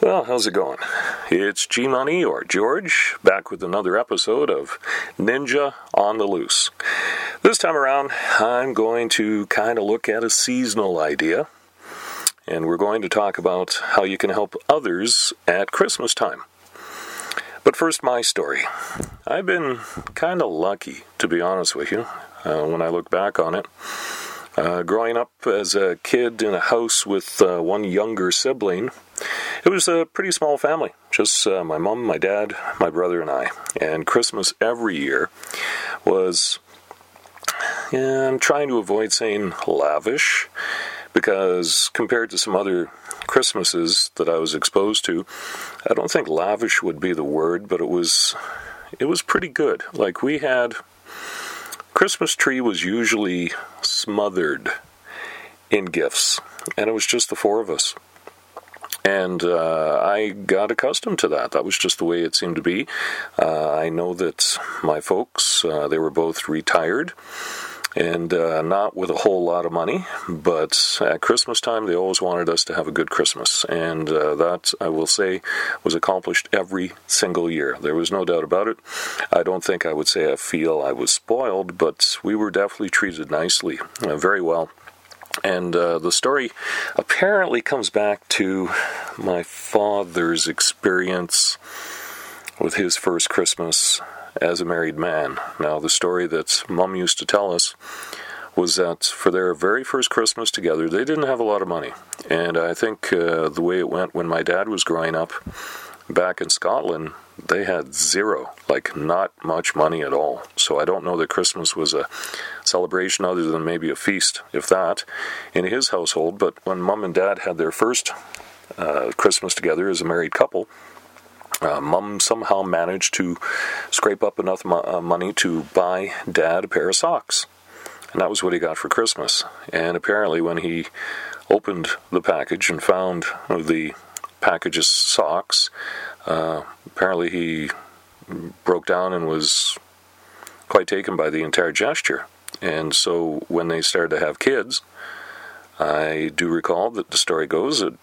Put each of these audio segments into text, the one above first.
Well, how's it going? It's G Money or George back with another episode of Ninja on the Loose. This time around, I'm going to kind of look at a seasonal idea, and we're going to talk about how you can help others at Christmas time. But first, my story. I've been kind of lucky, to be honest with you, uh, when I look back on it. Uh, growing up as a kid in a house with uh, one younger sibling, it was a pretty small family. Just uh, my mom, my dad, my brother, and I. And Christmas every year was. Yeah, I'm trying to avoid saying lavish because compared to some other Christmases that I was exposed to, I don't think lavish would be the word, but it was it was pretty good. Like we had Christmas tree was usually smothered in gifts, and it was just the four of us. And uh, I got accustomed to that. That was just the way it seemed to be. Uh, I know that my folks, uh, they were both retired and uh, not with a whole lot of money, but at Christmas time they always wanted us to have a good Christmas, and uh, that I will say was accomplished every single year. There was no doubt about it. I don't think I would say I feel I was spoiled, but we were definitely treated nicely, uh, very well. And uh, the story apparently comes back to my father's experience with his first Christmas as a married man. Now, the story that Mum used to tell us was that for their very first Christmas together, they didn't have a lot of money. And I think uh, the way it went when my dad was growing up back in Scotland, they had zero, like not much money at all. So I don't know that Christmas was a celebration other than maybe a feast, if that, in his household. But when mum and dad had their first uh, Christmas together as a married couple, uh, Mum somehow managed to scrape up enough mo- uh, money to buy Dad a pair of socks. And that was what he got for Christmas. And apparently, when he opened the package and found the package of socks, uh, apparently he broke down and was quite taken by the entire gesture. And so when they started to have kids, I do recall that the story goes that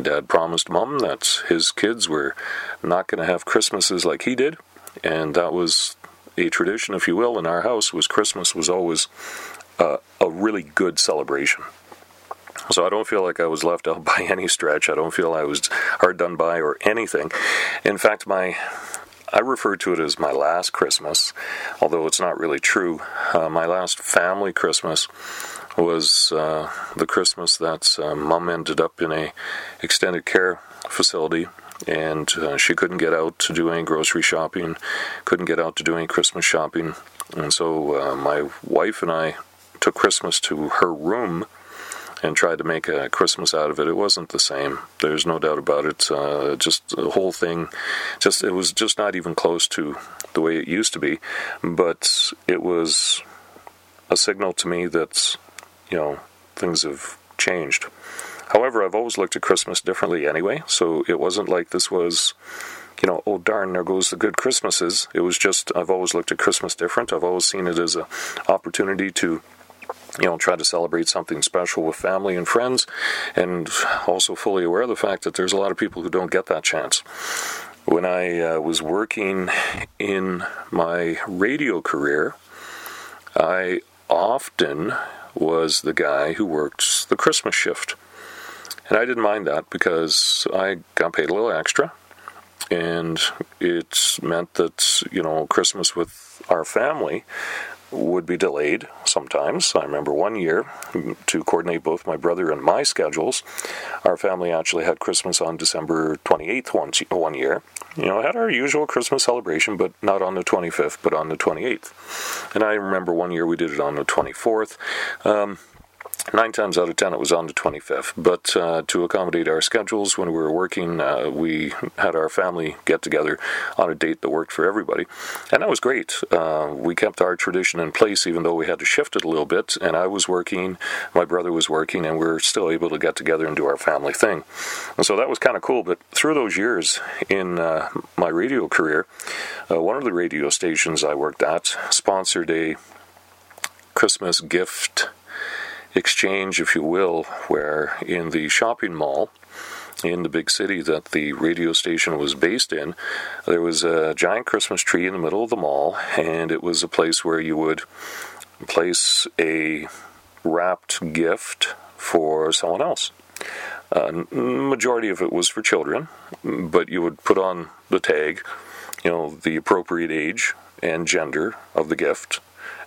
Dad promised Mom that his kids were not going to have Christmases like he did, and that was a tradition, if you will, in our house. Was Christmas was always uh, a really good celebration. So I don't feel like I was left out by any stretch. I don't feel I was hard done by or anything. In fact, my I refer to it as my last Christmas, although it's not really true. Uh, my last family Christmas was uh, the Christmas that uh, Mum ended up in a extended care facility, and uh, she couldn't get out to do any grocery shopping, couldn't get out to do any Christmas shopping, and so uh, my wife and I took Christmas to her room and tried to make a Christmas out of it. It wasn't the same. There's no doubt about it. Uh, just the whole thing, just it was just not even close to the way it used to be. But it was a signal to me that you know things have changed. However, I've always looked at Christmas differently anyway. So it wasn't like this was you know, oh darn, there goes the good Christmases. It was just I've always looked at Christmas different. I've always seen it as an opportunity to you know, try to celebrate something special with family and friends, and also fully aware of the fact that there's a lot of people who don't get that chance. When I uh, was working in my radio career, I often was the guy who worked the Christmas shift. And I didn't mind that because I got paid a little extra. And it meant that, you know, Christmas with our family would be delayed sometimes. I remember one year, to coordinate both my brother and my schedules, our family actually had Christmas on December 28th one, one year. You know, had our usual Christmas celebration, but not on the 25th, but on the 28th. And I remember one year we did it on the 24th. Um, Nine times out of ten, it was on the 25th. But uh, to accommodate our schedules, when we were working, uh, we had our family get together on a date that worked for everybody. And that was great. Uh, we kept our tradition in place, even though we had to shift it a little bit. And I was working, my brother was working, and we were still able to get together and do our family thing. And so that was kind of cool. But through those years in uh, my radio career, uh, one of the radio stations I worked at sponsored a Christmas gift exchange, if you will, where in the shopping mall in the big city that the radio station was based in, there was a giant Christmas tree in the middle of the mall, and it was a place where you would place a wrapped gift for someone else. Uh, majority of it was for children, but you would put on the tag, you know, the appropriate age and gender of the gift,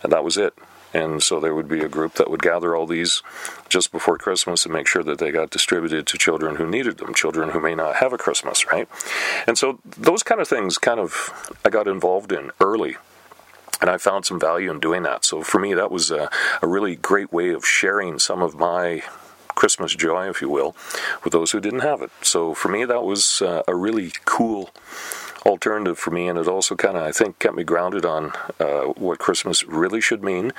and that was it. And so there would be a group that would gather all these just before Christmas and make sure that they got distributed to children who needed them, children who may not have a Christmas, right? And so those kind of things kind of I got involved in early and I found some value in doing that. So for me, that was a, a, really great way of sharing some of my Christmas joy, if you will, with those who didn't have it. So for me, that was uh, a really cool alternative for me, and it also kind of, I think, kept me grounded on uh, what Christmas really should mean.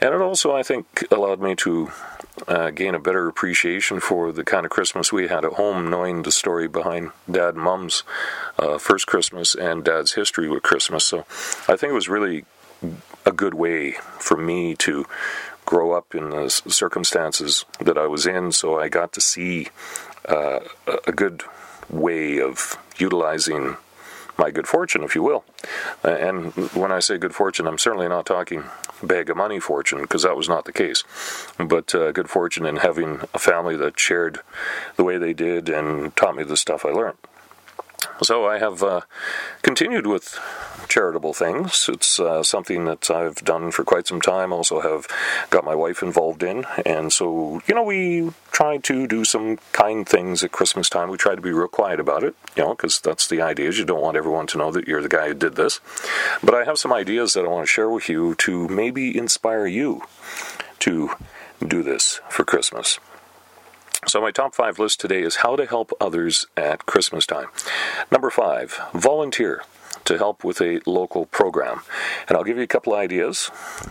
And it also, I think, allowed me to uh, gain a better appreciation for the kind of Christmas we had at home, knowing the story behind Dad and Mom's uh, first Christmas and Dad's history with Christmas. So I think it was really a good way for me to grow up in the circumstances that I was in, so I got to see uh, a good way of utilizing my good fortune, if you will. And when I say good fortune, I'm certainly not talking bag of money fortune, because that was not the case. But uh, good fortune in having a family that shared the way they did and taught me the stuff I learned. So I have uh, continued with charitable things. It's uh, something that I've done for quite some time. Also have got my wife involved in, and so you know we try to do some kind things at Christmas time. We try to be real quiet about it, you know, because that's the idea. Is you don't want everyone to know that you're the guy who did this. But I have some ideas that I want to share with you to maybe inspire you to do this for Christmas. So, my top five list today is how to help others at Christmas time. Number five, volunteer to help with a local program. And I'll give you a couple ideas.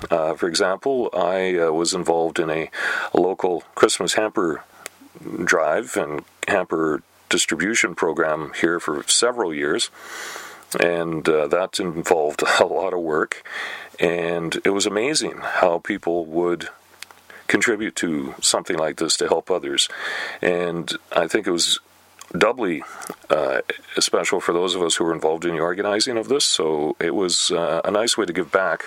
Uh, for example, I uh, was involved in a, a local Christmas hamper drive and hamper distribution program here for several years. And uh, that involved a lot of work. And it was amazing how people would contribute to something like this to help others. And I think it was doubly uh, special for those of us who were involved in the organizing of this. So it was uh, a nice way to give back.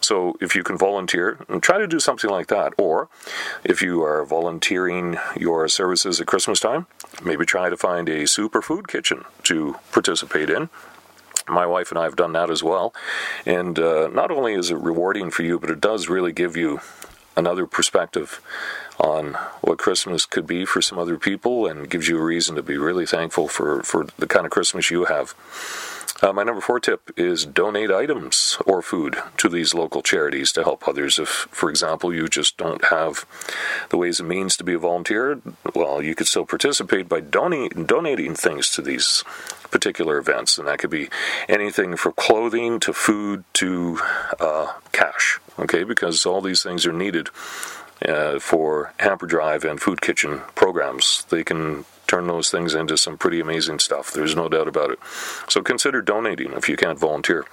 So if you can volunteer, and try to do something like that. Or if you are volunteering your services at Christmas time, maybe try to find a superfood kitchen to participate in. My wife and I have done that as well. And uh, not only is it rewarding for you, but it does really give you another perspective on what Christmas could be for some other people and gives you a reason to be really thankful for, for the kind of Christmas you have. Uh, my number four tip is donate items or food to these local charities to help others. If, for example, you just don't have the ways and means to be a volunteer, well, you could still participate by donate, donating things to these particular events. And that could be anything from clothing to food to uh, cash, okay, because all these things are needed. Uh, for Hamper Drive and Food Kitchen programs. They can turn those things into some pretty amazing stuff. There's no doubt about it. So consider donating if you can't volunteer.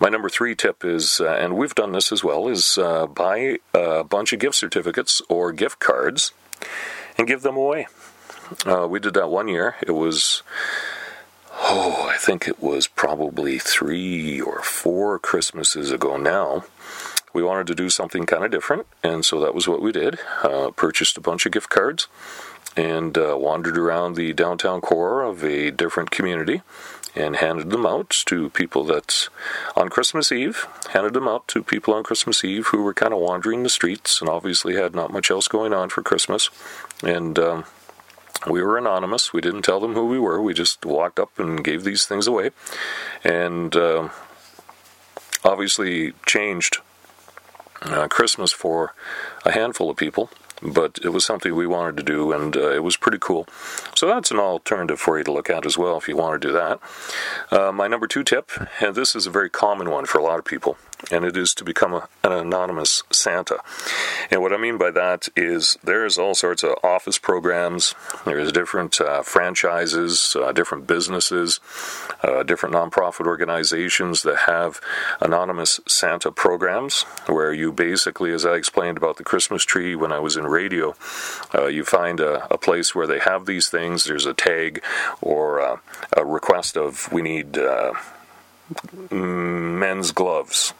My number three tip is, uh, and we've done this as well, is uh, buy a bunch of gift certificates or gift cards and give them away. Uh, we did that one year. It was, oh, I think it was probably three or four Christmases ago now we wanted to do something kind of different, and so that was what we did. Uh, purchased a bunch of gift cards and uh, wandered around the downtown core of a different community and handed them out to people that on Christmas Eve, handed them out to people on Christmas Eve who were kind of wandering the streets and obviously had not much else going on for Christmas. And um, we were anonymous. We didn't tell them who we were. We just walked up and gave these things away. And uh, obviously changed uh, Christmas for a handful of people but it was something we wanted to do, and uh, it was pretty cool. So that's an alternative for you to look at as well if you want to do that. Uh, my number two tip, and this is a very common one for a lot of people, and it is to become a, an anonymous Santa. And what I mean by that is there's all sorts of office programs, there's different uh, franchises, uh, different businesses, uh, different nonprofit organizations that have anonymous Santa programs where you basically, as I explained about the Christmas tree when I was in radio, uh, you find a, a, place where they have these things. There's a tag or uh, a request of we need uh, men's gloves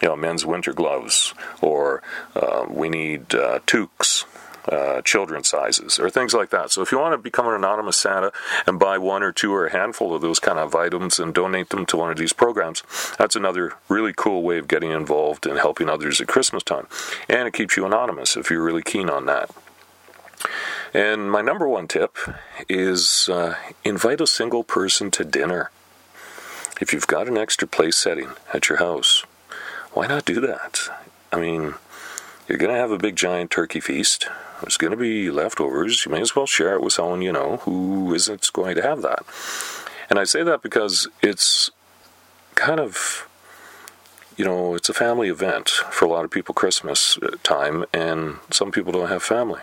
you know, men's winter gloves, or uh, we need uh, toques, uh, children's sizes, or things like that. So if you want to become an anonymous Santa and buy one or two or a handful of those kind of items and donate them to one of these programs, that's another really cool way of getting involved and helping others at Christmas time. And it keeps you anonymous if you're really keen on that. And my number one tip is uh, invite a single person to dinner. If you've got an extra place setting at your house, why not do that? I mean, you're going to have a big giant turkey feast. There's going to be leftovers. You may as well share it with someone you know who isn't going to have that. And I say that because it's kind of, you know, it's a family event for a lot of people, Christmas time, and some people don't have family.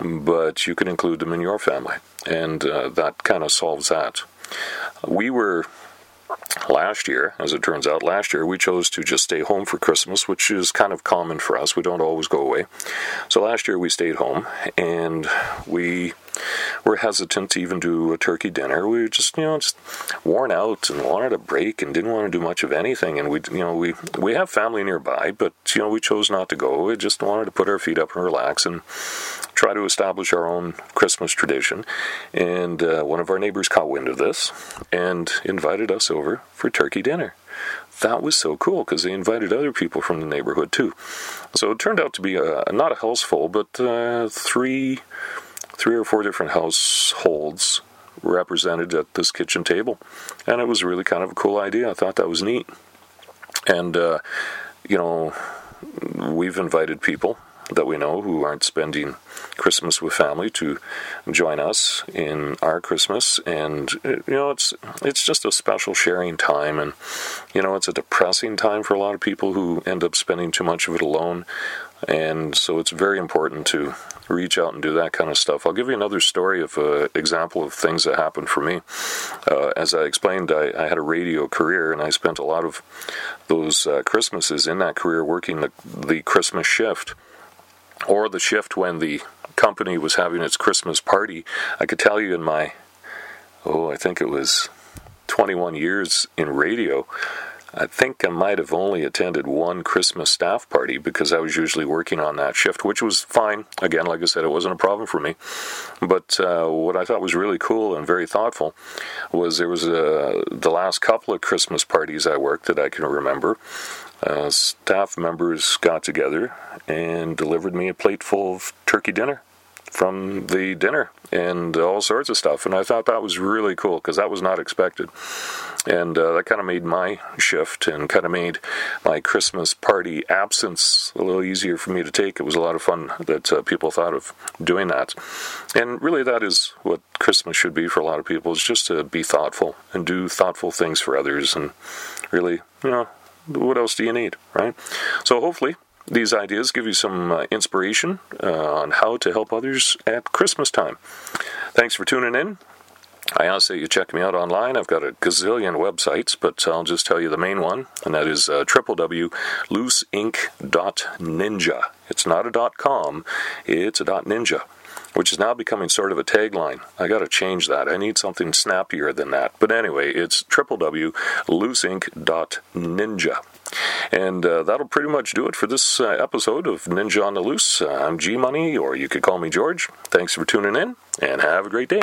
But you can include them in your family, and uh, that kind of solves that. We were Last year, as it turns out, last year we chose to just stay home for Christmas, which is kind of common for us. We don't always go away. So last year we stayed home and we were hesitant to even do a turkey dinner. We were just, you know, just worn out and wanted a break and didn't want to do much of anything. And we, you know, we we have family nearby, but you know, we chose not to go. We just wanted to put our feet up and relax and try to establish our own Christmas tradition. And uh, one of our neighbors caught wind of this and invited us over for turkey dinner. That was so cool because they invited other people from the neighborhood too. So it turned out to be a, not a house full, but uh, three, three or four different households represented at this kitchen table, and it was really kind of a cool idea. I thought that was neat, and uh, you know, we've invited people that we know who aren't spending Christmas with family to join us in our Christmas, and you know it's it's just a special sharing time, and you know it's a depressing time for a lot of people who end up spending too much of it alone, and so it's very important to reach out and do that kind of stuff. I'll give you another story of an uh, example of things that happened for me. Uh, as I explained, I, I, had a radio career, and I spent a lot of those uh, Christmases in that career working the, the Christmas shift or the shift when the company was having its Christmas party. I could tell you in my, oh, I think it was 21 years in radio, I think I might have only attended one Christmas staff party because I was usually working on that shift, which was fine. Again, like I said, it wasn't a problem for me. But uh, what I thought was really cool and very thoughtful was there was a, the last couple of Christmas parties I worked that I can remember uh, staff members got together and delivered me a plate full of turkey dinner from the dinner and all sorts of stuff. And I thought that was really cool because that was not expected. And uh, that kind of made my shift and kind of made my Christmas party absence a little easier for me to take. It was a lot of fun that uh, people thought of doing that. And really, that is what Christmas should be for a lot of people is just to be thoughtful and do thoughtful things for others and really, you know, what else do you need, right? So hopefully these ideas give you some uh, inspiration uh, on how to help others at Christmas time. Thanks for tuning in. I ask that you check me out online. I've got a gazillion websites, but I'll just tell you the main one, and that is uh, www.looseinc.ninja. It's not a .com, it's a .ninja which is now becoming sort of a tagline. I got to change that. I need something snappier than that. But anyway, it's www.looseinc.ninja. And uh, that'll pretty much do it for this uh, episode of Ninja on the Loose. Uh, I'm G Money, or you could call me George. Thanks for tuning in, and have a great day.